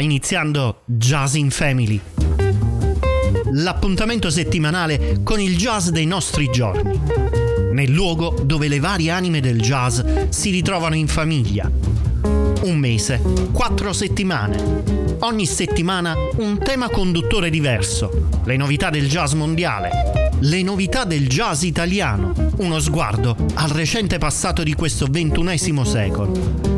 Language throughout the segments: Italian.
Iniziando Jazz in Family. L'appuntamento settimanale con il jazz dei nostri giorni. Nel luogo dove le varie anime del jazz si ritrovano in famiglia. Un mese, quattro settimane. Ogni settimana un tema conduttore diverso. Le novità del jazz mondiale. Le novità del jazz italiano. Uno sguardo al recente passato di questo ventunesimo secolo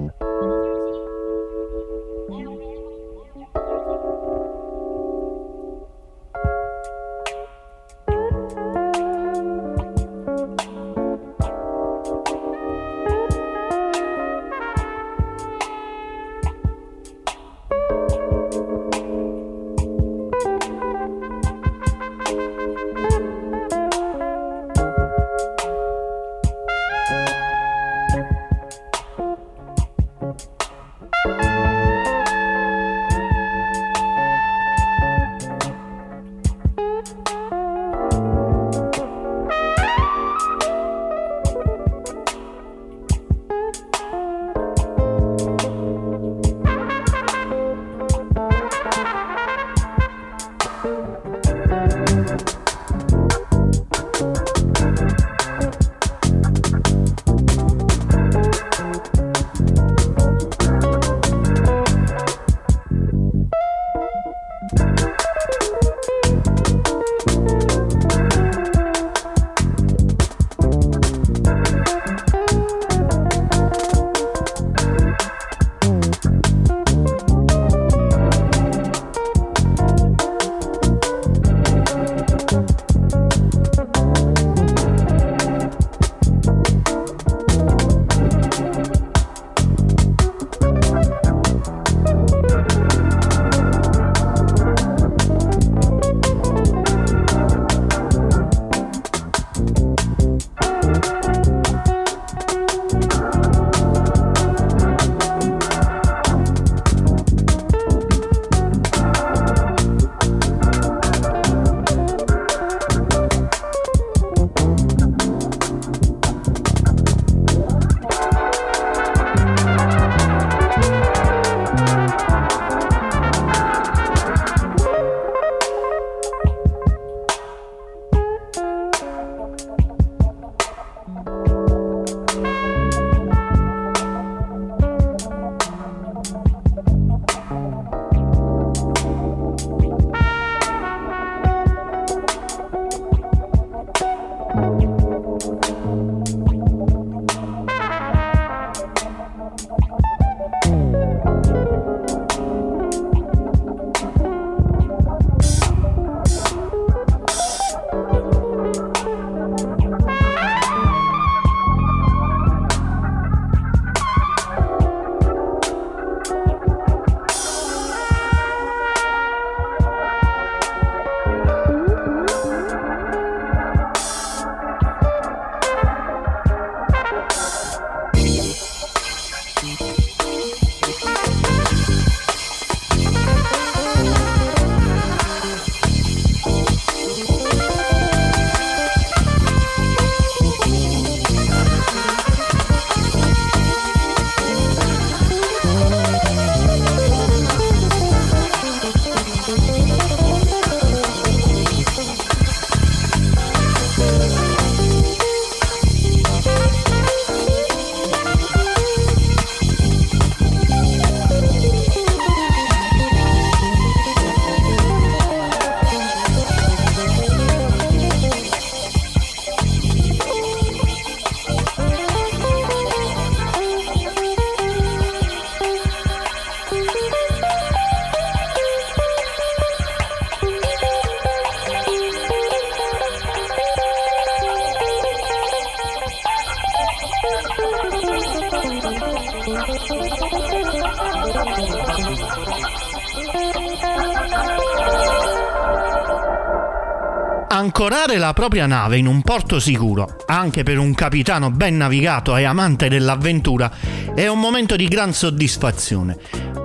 propria nave in un porto sicuro, anche per un capitano ben navigato e amante dell'avventura, è un momento di gran soddisfazione.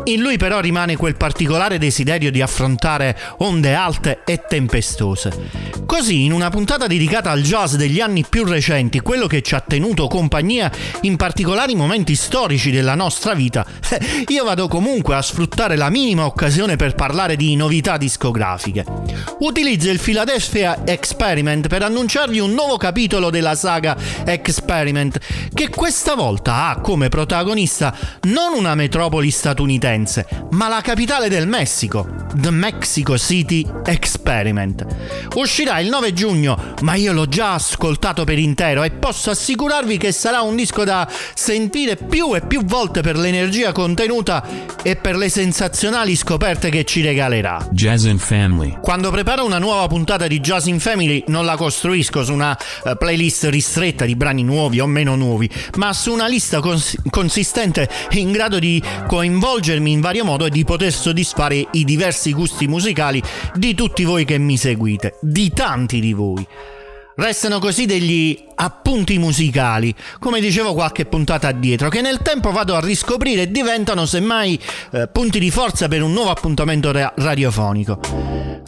In lui però rimane quel particolare desiderio di affrontare onde alte e tempestose. Così, in una puntata dedicata al jazz degli anni più recenti, quello che ci ha tenuto compagnia in particolari momenti storici della nostra vita, io vado comunque a sfruttare la minima occasione per parlare di novità discografiche. Utilizzo il Philadelphia Experiment per annunciarvi un nuovo capitolo della saga Experiment, che questa volta ha come protagonista non una metropoli statunitense, ma la capitale del Messico, The Mexico City Experiment. Uscirà il 9 giugno, ma io l'ho già ascoltato per intero e posso assicurarvi che sarà un disco da sentire più e più volte per l'energia contenuta e per le sensazionali scoperte che ci regalerà. Jazz in Family. Quando preparo una nuova puntata di Jazz in Family non la costruisco su una uh, playlist ristretta di brani nuovi o meno nuovi, ma su una lista cons- consistente in grado di coinvolgermi in vario modo e di poter soddisfare i diversi gusti musicali di tutti voi che mi seguite, di tanti di voi. Restano così degli appunti musicali, come dicevo qualche puntata addietro, che nel tempo vado a riscoprire e diventano semmai eh, punti di forza per un nuovo appuntamento ra- radiofonico.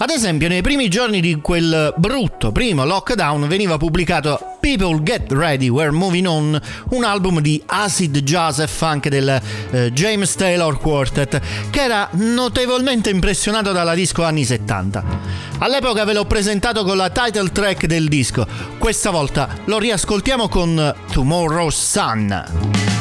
Ad esempio, nei primi giorni di quel brutto primo lockdown veniva pubblicato People Get Ready, We're Moving On, un album di acid jazz e funk del eh, James Taylor Quartet, che era notevolmente impressionato dalla disco anni 70. All'epoca ve l'ho presentato con la title track del disco, questa volta lo riascoltiamo con Tomorrow's Sun.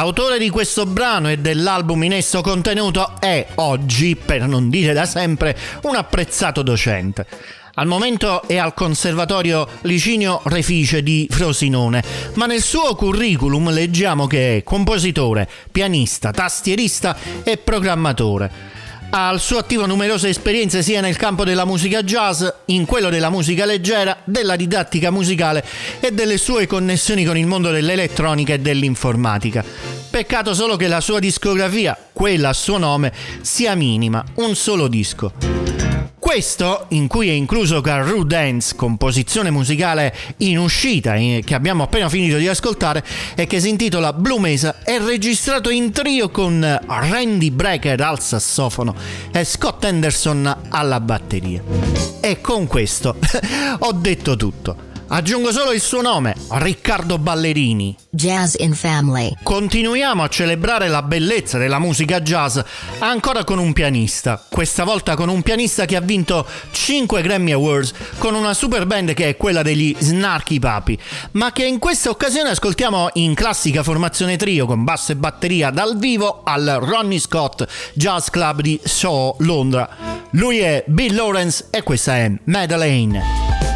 L'autore di questo brano e dell'album in esso contenuto è oggi, per non dire da sempre, un apprezzato docente. Al momento è al Conservatorio Licinio Refice di Frosinone, ma nel suo curriculum leggiamo che è compositore, pianista, tastierista e programmatore. Ha al suo attivo numerose esperienze sia nel campo della musica jazz, in quello della musica leggera, della didattica musicale e delle sue connessioni con il mondo dell'elettronica e dell'informatica. Peccato solo che la sua discografia, quella a suo nome, sia minima, un solo disco. Questo, in cui è incluso Garou Dance, composizione musicale in uscita che abbiamo appena finito di ascoltare e che si intitola Blue Mesa, è registrato in trio con Randy Brecker al sassofono e Scott Anderson alla batteria. E con questo ho detto tutto. Aggiungo solo il suo nome, Riccardo Ballerini. Jazz in Family. Continuiamo a celebrare la bellezza della musica jazz ancora con un pianista, questa volta con un pianista che ha vinto 5 Grammy Awards con una super band che è quella degli Snarky Papi, ma che in questa occasione ascoltiamo in classica formazione trio con basso e batteria dal vivo al Ronnie Scott Jazz Club di Soho, Londra. Lui è Bill Lawrence e questa è Madeleine.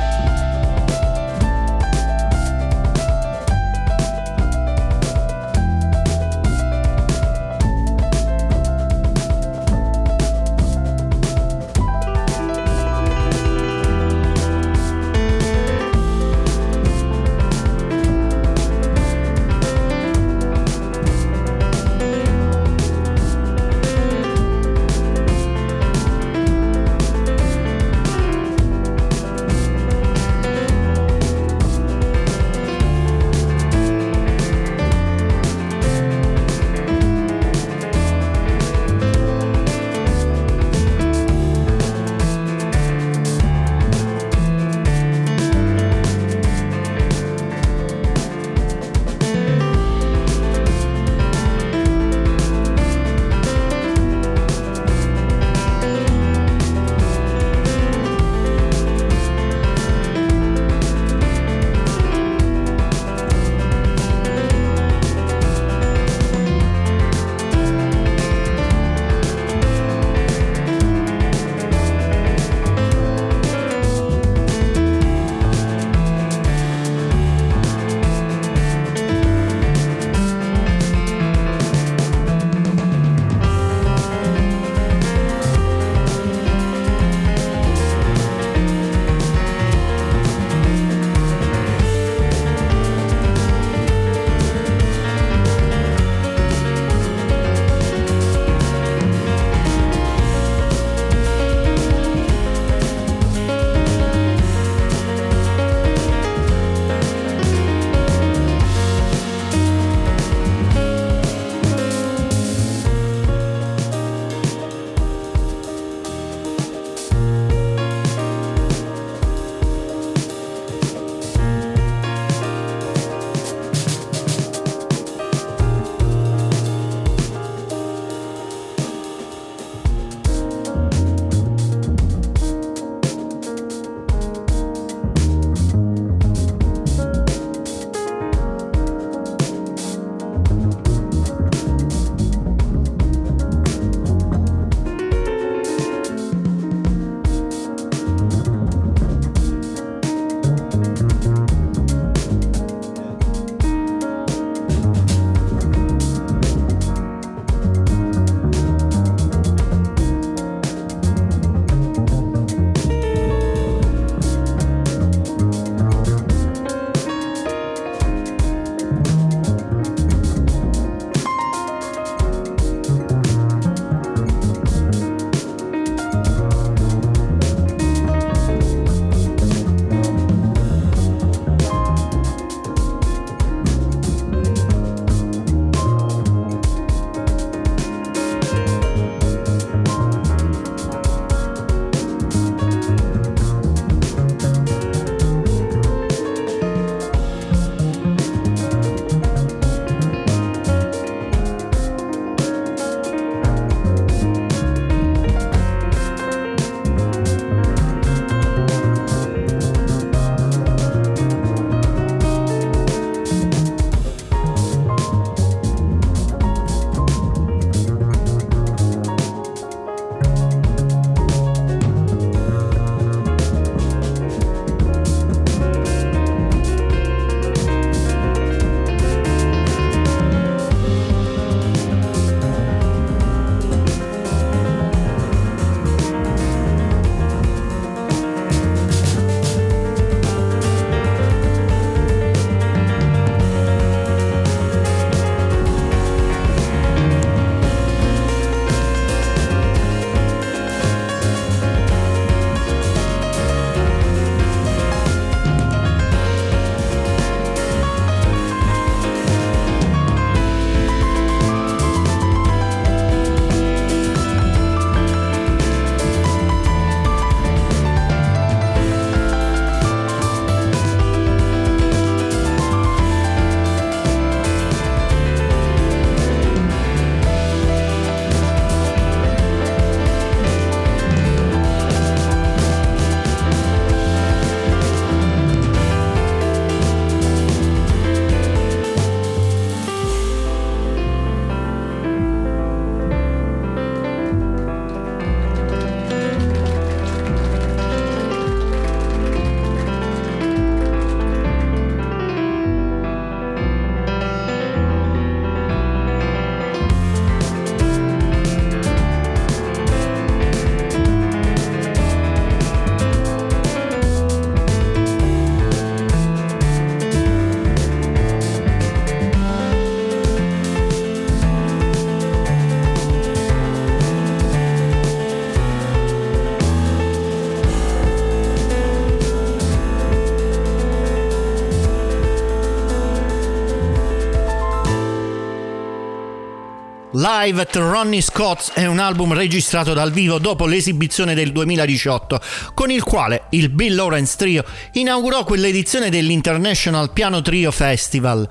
Live at Ronnie Scott's è un album registrato dal vivo dopo l'esibizione del 2018, con il quale il Bill Lawrence Trio inaugurò quell'edizione dell'International Piano Trio Festival.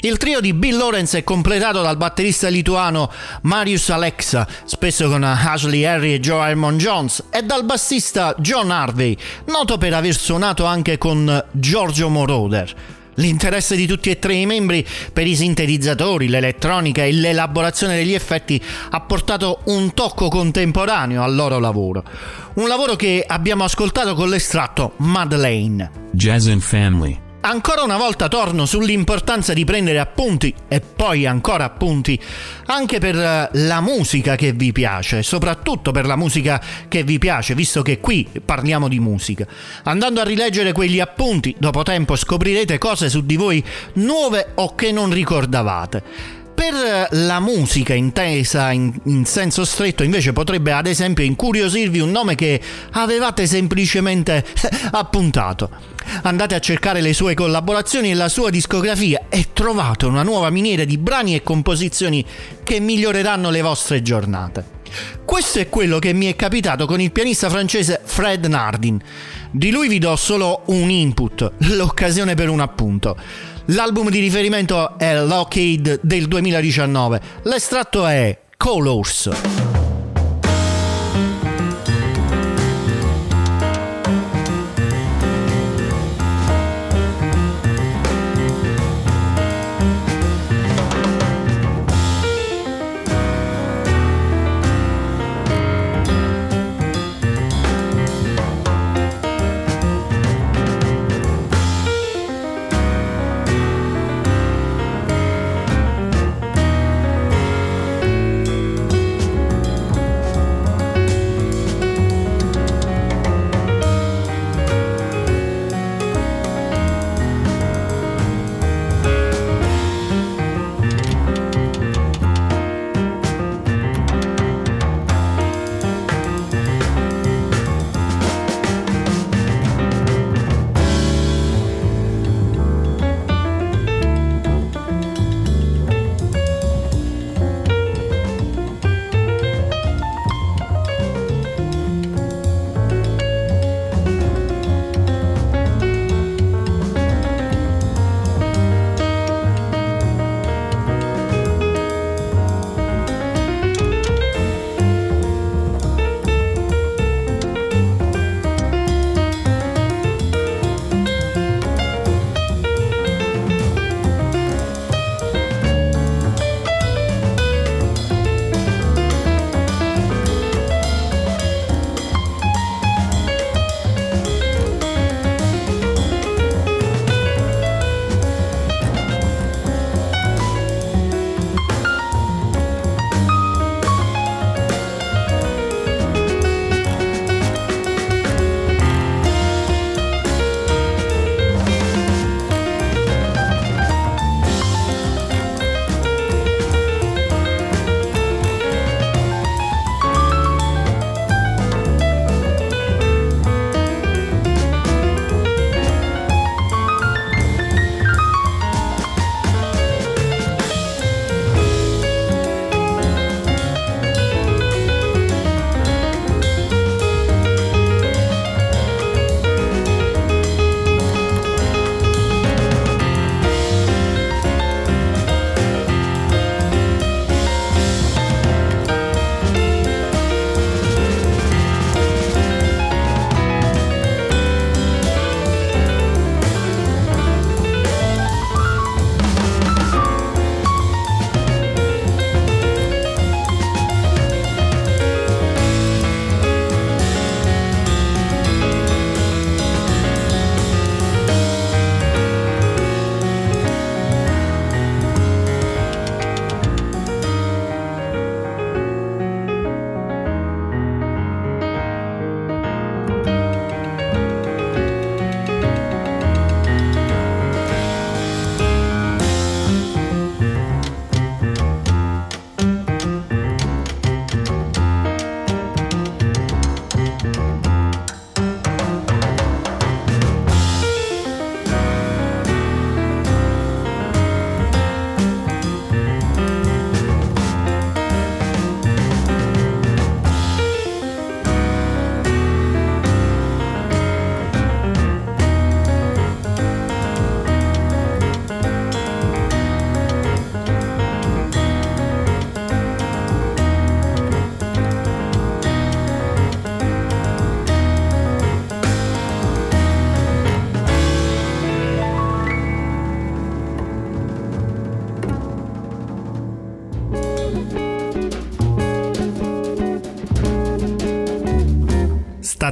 Il trio di Bill Lawrence è completato dal batterista lituano Marius Alexa, spesso con Ashley Harry e Joe Hermon Jones, e dal bassista John Harvey, noto per aver suonato anche con Giorgio Moroder. L'interesse di tutti e tre i membri per i sintetizzatori, l'elettronica e l'elaborazione degli effetti ha portato un tocco contemporaneo al loro lavoro. Un lavoro che abbiamo ascoltato con l'estratto Madeleine. Jazz and Family Ancora una volta torno sull'importanza di prendere appunti e poi ancora appunti anche per eh, la musica che vi piace, soprattutto per la musica che vi piace, visto che qui parliamo di musica. Andando a rileggere quegli appunti, dopo tempo scoprirete cose su di voi nuove o che non ricordavate. Per la musica intesa in, in, senso stretto invece potrebbe ad esempio incuriosirvi un nome che avevate semplicemente appuntato. Andate a cercare le sue collaborazioni e la sua discografia e trovate una nuova miniera di brani e composizioni che miglioreranno le vostre giornate. Questo è quello che mi è capitato con il pianista francese Fred Nardin. Di lui vi do solo un input, l'occasione per un appunto. L'album di riferimento è Lockheed del 2019. L'estratto è Colors.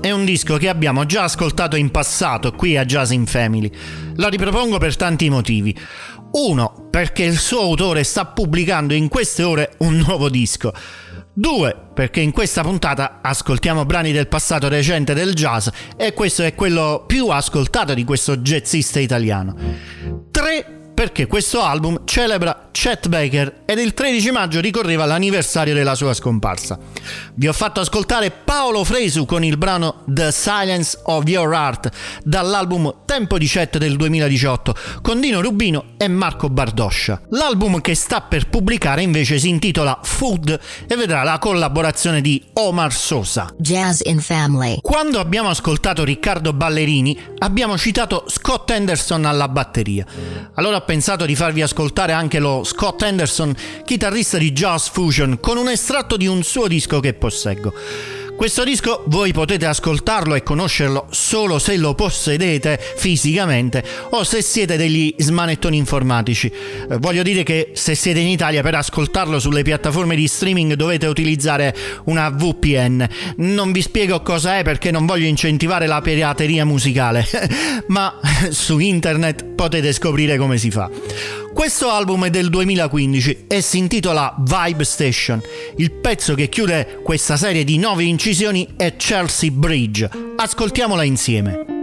È un disco che abbiamo già ascoltato in passato qui a Jazz in Family. Lo ripropongo per tanti motivi. Uno, perché il suo autore sta pubblicando in queste ore un nuovo disco. Due, perché in questa puntata ascoltiamo brani del passato recente del jazz e questo è quello più ascoltato di questo jazzista italiano. Tre, perché questo album celebra Chet Baker ed il 13 maggio ricorreva l'anniversario della sua scomparsa. Vi ho fatto ascoltare Paolo Fresu con il brano The Silence of Your Heart dall'album Tempo di Chet del 2018 con Dino Rubino e Marco Bardoscia. L'album che sta per pubblicare invece si intitola Food e vedrà la collaborazione di Omar Sosa. Jazz in Family. Quando abbiamo ascoltato Riccardo Ballerini abbiamo citato Scott Anderson alla batteria. Allora ho pensato di farvi ascoltare anche lo Scott Anderson, chitarrista di Jazz Fusion, con un estratto di un suo disco che posseggo. Questo disco voi potete ascoltarlo e conoscerlo solo se lo possedete fisicamente o se siete degli smanettoni informatici. Eh, voglio dire che se siete in Italia per ascoltarlo sulle piattaforme di streaming dovete utilizzare una VPN. Non vi spiego cosa è perché non voglio incentivare la pirateria musicale, ma su internet potete scoprire come si fa. Questo album è del 2015 e si intitola Vibe Station. Il pezzo che chiude questa serie di nove incisioni è Chelsea Bridge. Ascoltiamola insieme.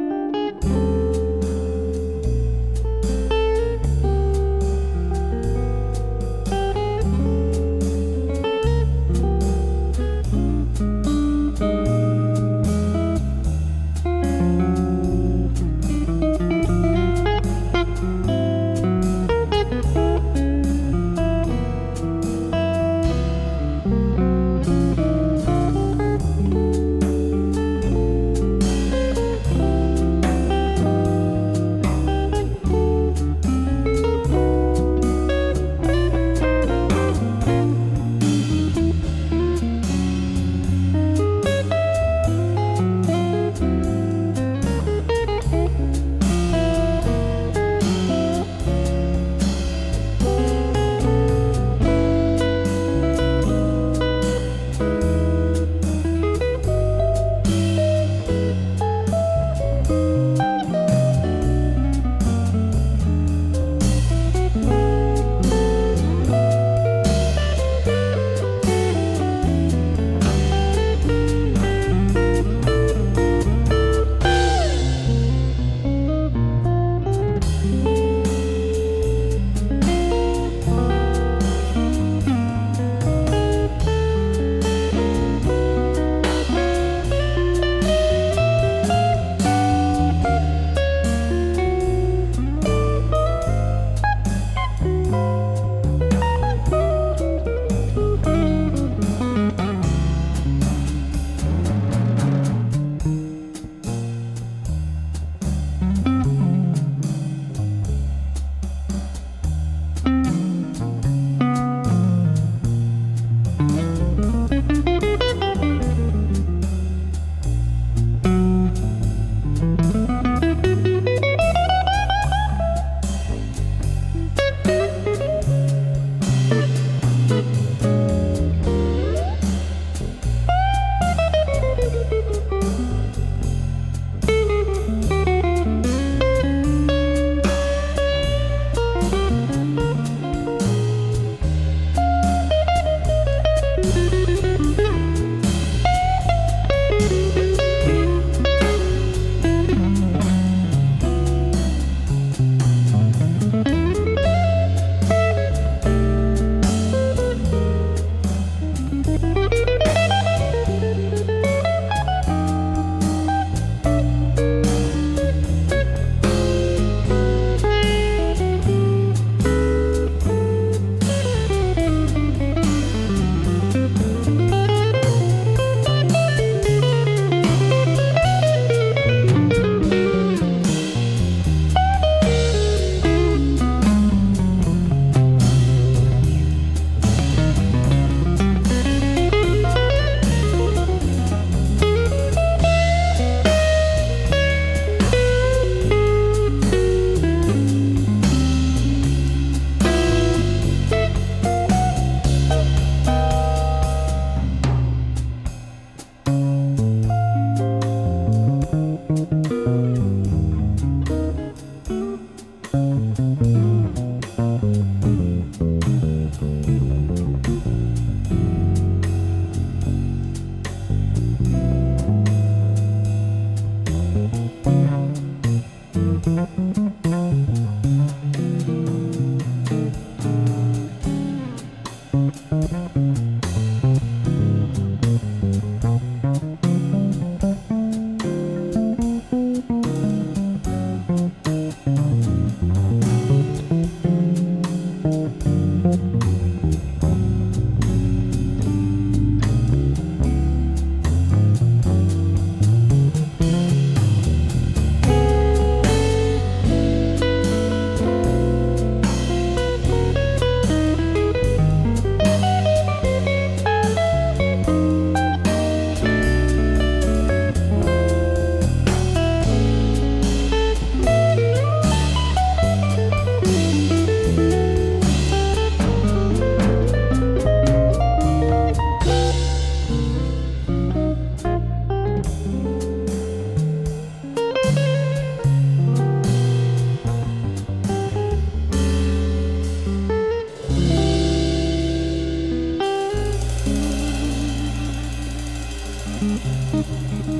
thank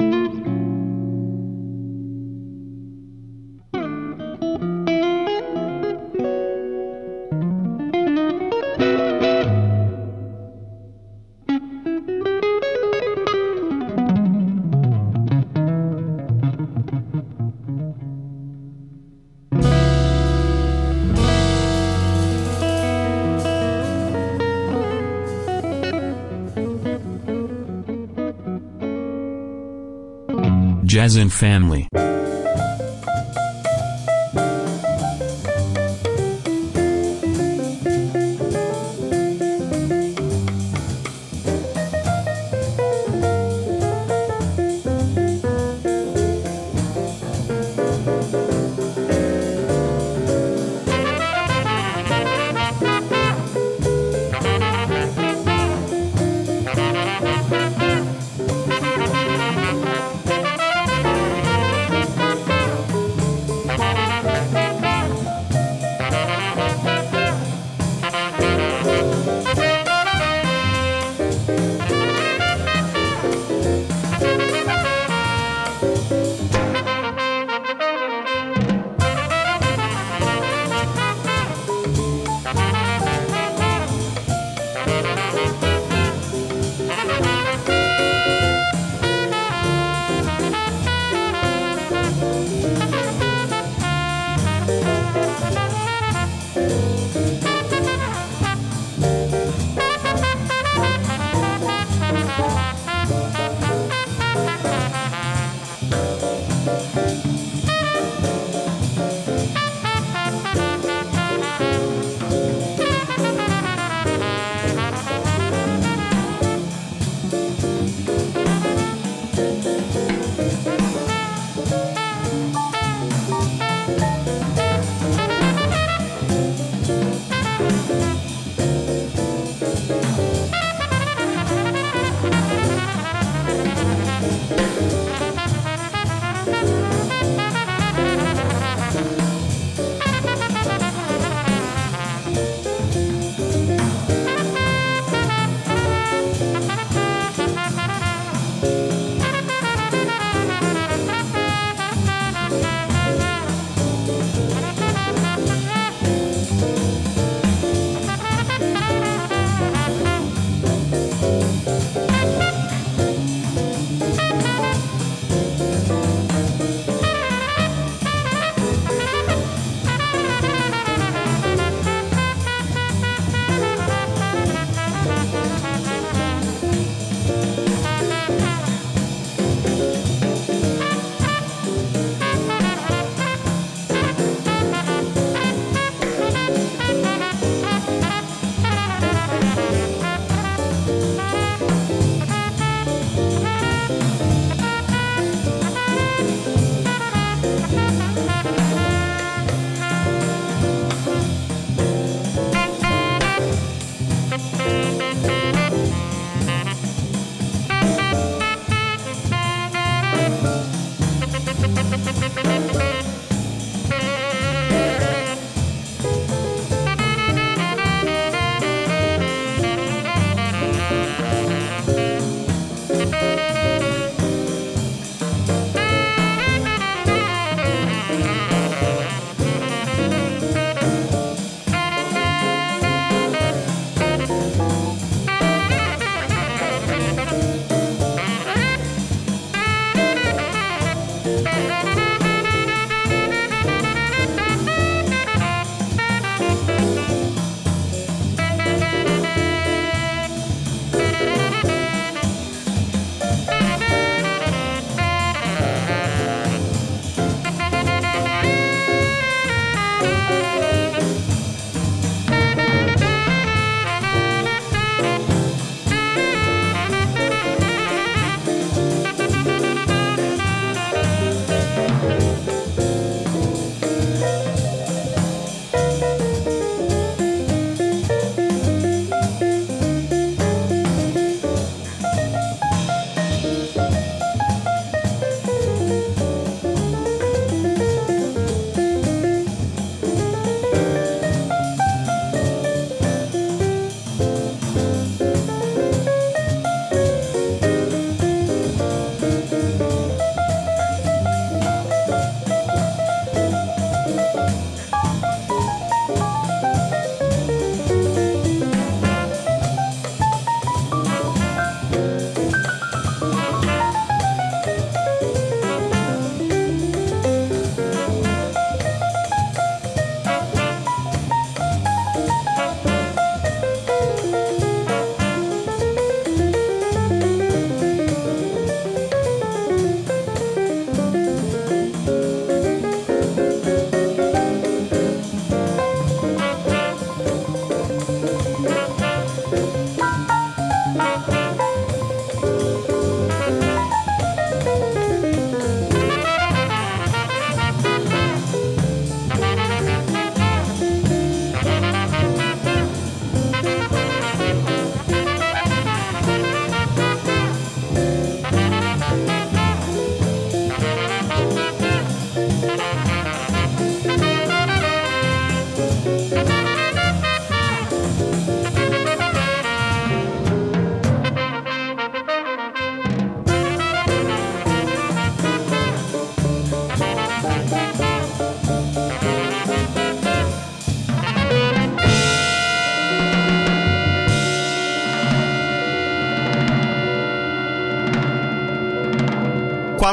you. Jazz and Family.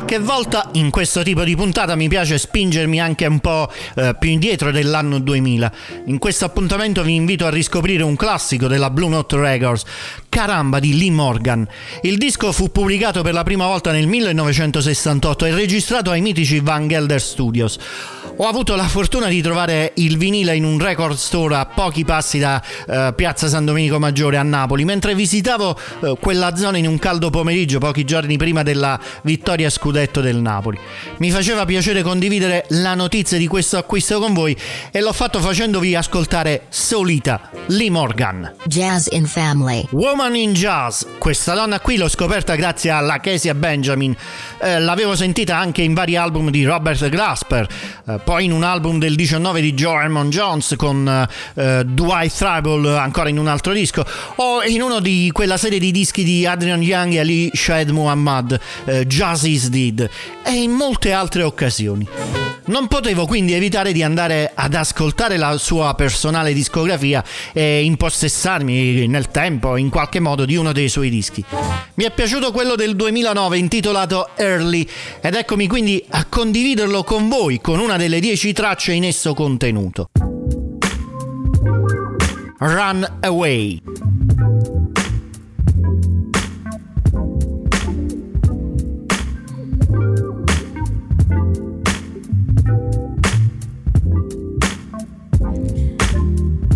Qualche volta in questo tipo di puntata mi piace spingermi anche un po' eh, più indietro dell'anno 2000. In questo appuntamento vi invito a riscoprire un classico della Blue Note Records, Caramba di Lee Morgan. Il disco fu pubblicato per la prima volta nel 1968 e registrato ai mitici Van Gelder Studios. Ho avuto la fortuna di trovare il vinile in un record store a pochi passi da eh, Piazza San Domenico Maggiore a Napoli, mentre visitavo eh, quella zona in un caldo pomeriggio pochi giorni prima della vittoria scudetto del Napoli. Mi faceva piacere condividere la notizia di questo acquisto con voi e l'ho fatto facendovi ascoltare Solita, Lee Morgan. Jazz in Family. Woman in Jazz. Questa donna qui l'ho scoperta grazie alla Kesia Benjamin. Eh, l'avevo sentita anche in vari album di Robert Glasper, eh, poi in un album del 19 di Joe Herman Jones con eh, Dwight Tribal ancora in un altro disco, o in uno di quella serie di dischi di Adrian Young e Ali Shahed Muhammad, eh, Jazz is Dead, e in molte altre occasioni. Non potevo quindi evitare di andare ad ascoltare la sua personale discografia e impossessarmi nel tempo, in qualche modo, di uno dei suoi dischi. Mi è piaciuto quello del 2009 intitolato Early ed eccomi quindi a condividerlo con voi con una delle 10 tracce in esso contenuto. Run Away.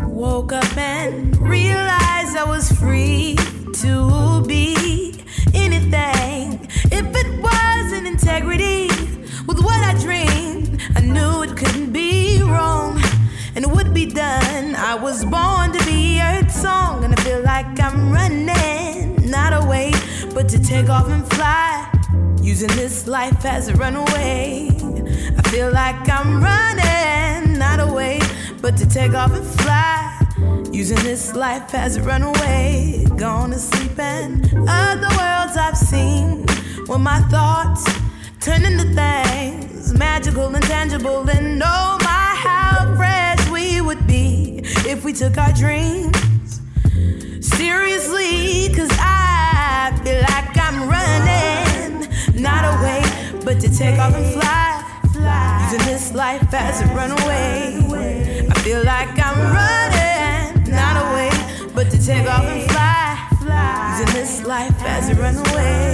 Woke up and realized I was free to be anything. If it wasn't integrity with what I dreamed, I knew it couldn't be wrong and it would be done. I was born to be Earth song, and I feel like I'm running, not away, but to take off and fly. Using this life as a runaway. I feel like I'm running, not away, but to take off and fly. Using this life as a runaway. Gone to sleep and other worlds I've seen. When my thoughts turn into things magical and tangible, and oh my, how fresh we would be if we took our dreams seriously. Cause I feel like I'm running, not away, but to take off and fly. Fly. Using this life as a runaway. I feel like I'm running, not away, but to take off and fly. Using this life as a runaway.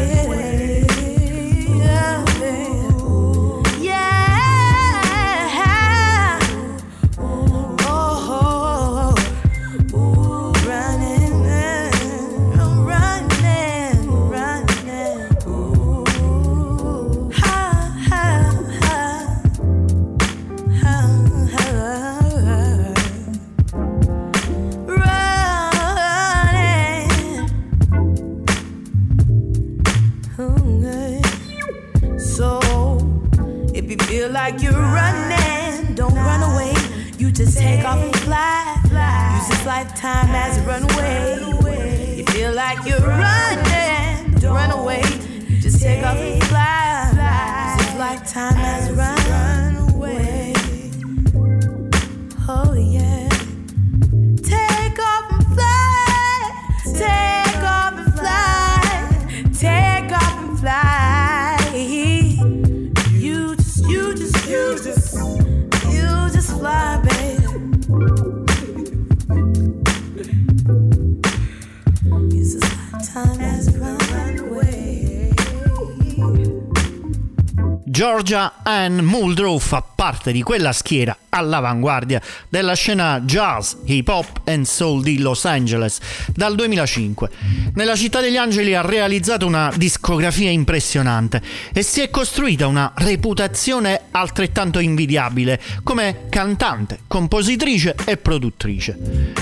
Parte di quella schiera all'avanguardia della scena jazz, hip hop and soul di Los Angeles dal 2005. Nella città degli angeli ha realizzato una discografia impressionante e si è costruita una reputazione altrettanto invidiabile come cantante, compositrice e produttrice.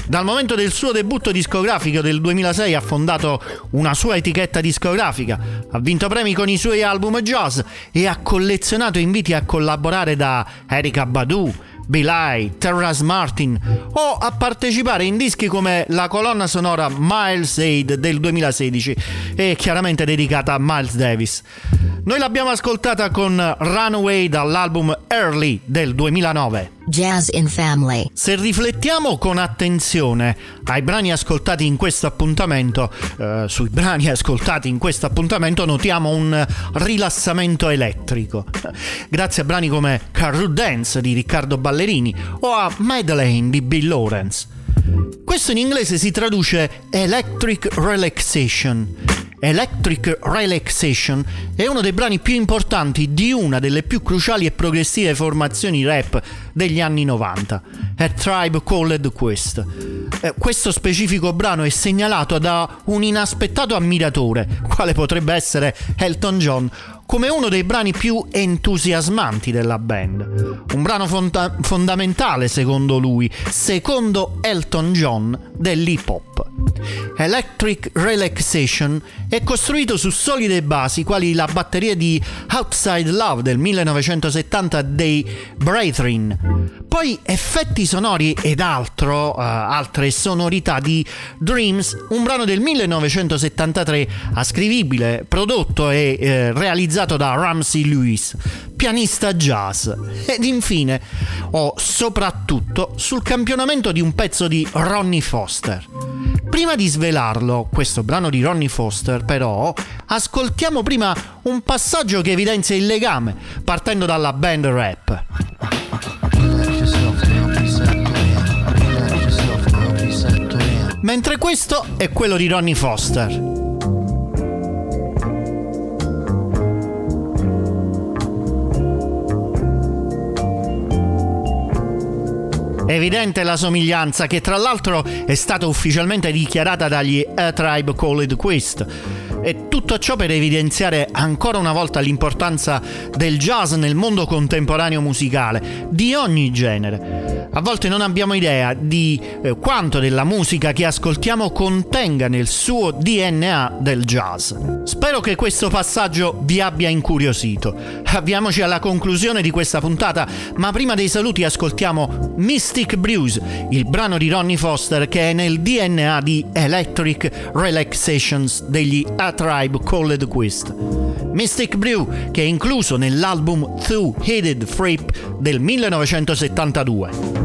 Dal momento del suo debutto discografico del 2006 ha fondato una sua etichetta discografica, ha vinto premi con i suoi album jazz e ha collezionato inviti a collaborare da Erika Badu, Bilal, Terrace Martin o a partecipare in dischi come la colonna sonora Miles Aid del 2016 e chiaramente dedicata a Miles Davis. Noi l'abbiamo ascoltata con Runaway dall'album Early del 2009. Jazz in Family. Se riflettiamo con attenzione ai brani ascoltati in questo appuntamento, eh, sui brani ascoltati in questo appuntamento notiamo un rilassamento elettrico. Grazie a brani come Carru Dance di Riccardo Ballerini o a Madeleine di Bill Lawrence. Questo in inglese si traduce Electric Relaxation Electric Relaxation è uno dei brani più importanti di una delle più cruciali e progressive formazioni rap degli anni 90, A Tribe Called Quest. Eh, questo specifico brano è segnalato da un inaspettato ammiratore, quale potrebbe essere Elton John, come uno dei brani più entusiasmanti della band. Un brano fonda- fondamentale secondo lui, secondo Elton John dell'hip hop. Electric Relaxation è costruito su solide basi quali la batteria di Outside Love del 1970 dei Brethren, poi effetti sonori ed altro, uh, altre sonorità di Dreams, un brano del 1973 ascrivibile, prodotto e eh, realizzato da Ramsey Lewis, pianista jazz. Ed infine, o soprattutto sul campionamento di un pezzo di Ronnie Foster. Prima di svelarlo, questo brano di Ronnie Foster, però, ascoltiamo prima un passaggio che evidenzia il legame, partendo dalla band rap. Mentre questo è quello di Ronnie Foster. Evidente la somiglianza che tra l'altro è stata ufficialmente dichiarata dagli A Tribe Called Quest. E tutto ciò per evidenziare ancora una volta l'importanza del jazz nel mondo contemporaneo musicale, di ogni genere. A volte non abbiamo idea di eh, quanto della musica che ascoltiamo contenga nel suo DNA del jazz. Spero che questo passaggio vi abbia incuriosito. Avviamoci alla conclusione di questa puntata, ma prima dei saluti ascoltiamo Mystic Blues, il brano di Ronnie Foster che è nel DNA di Electric Relaxations degli A Tribe Called Quest. Mystic Brew che è incluso nell'album Two Headed Freak del 1972.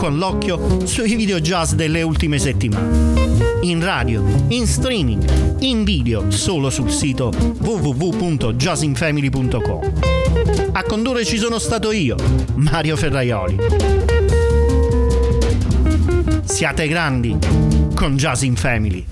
con l'occhio sui video jazz delle ultime settimane in radio, in streaming, in video solo sul sito www.jazzinfamily.com. A condurre ci sono stato io, Mario Ferraioli. Siate grandi con Jazz in Family.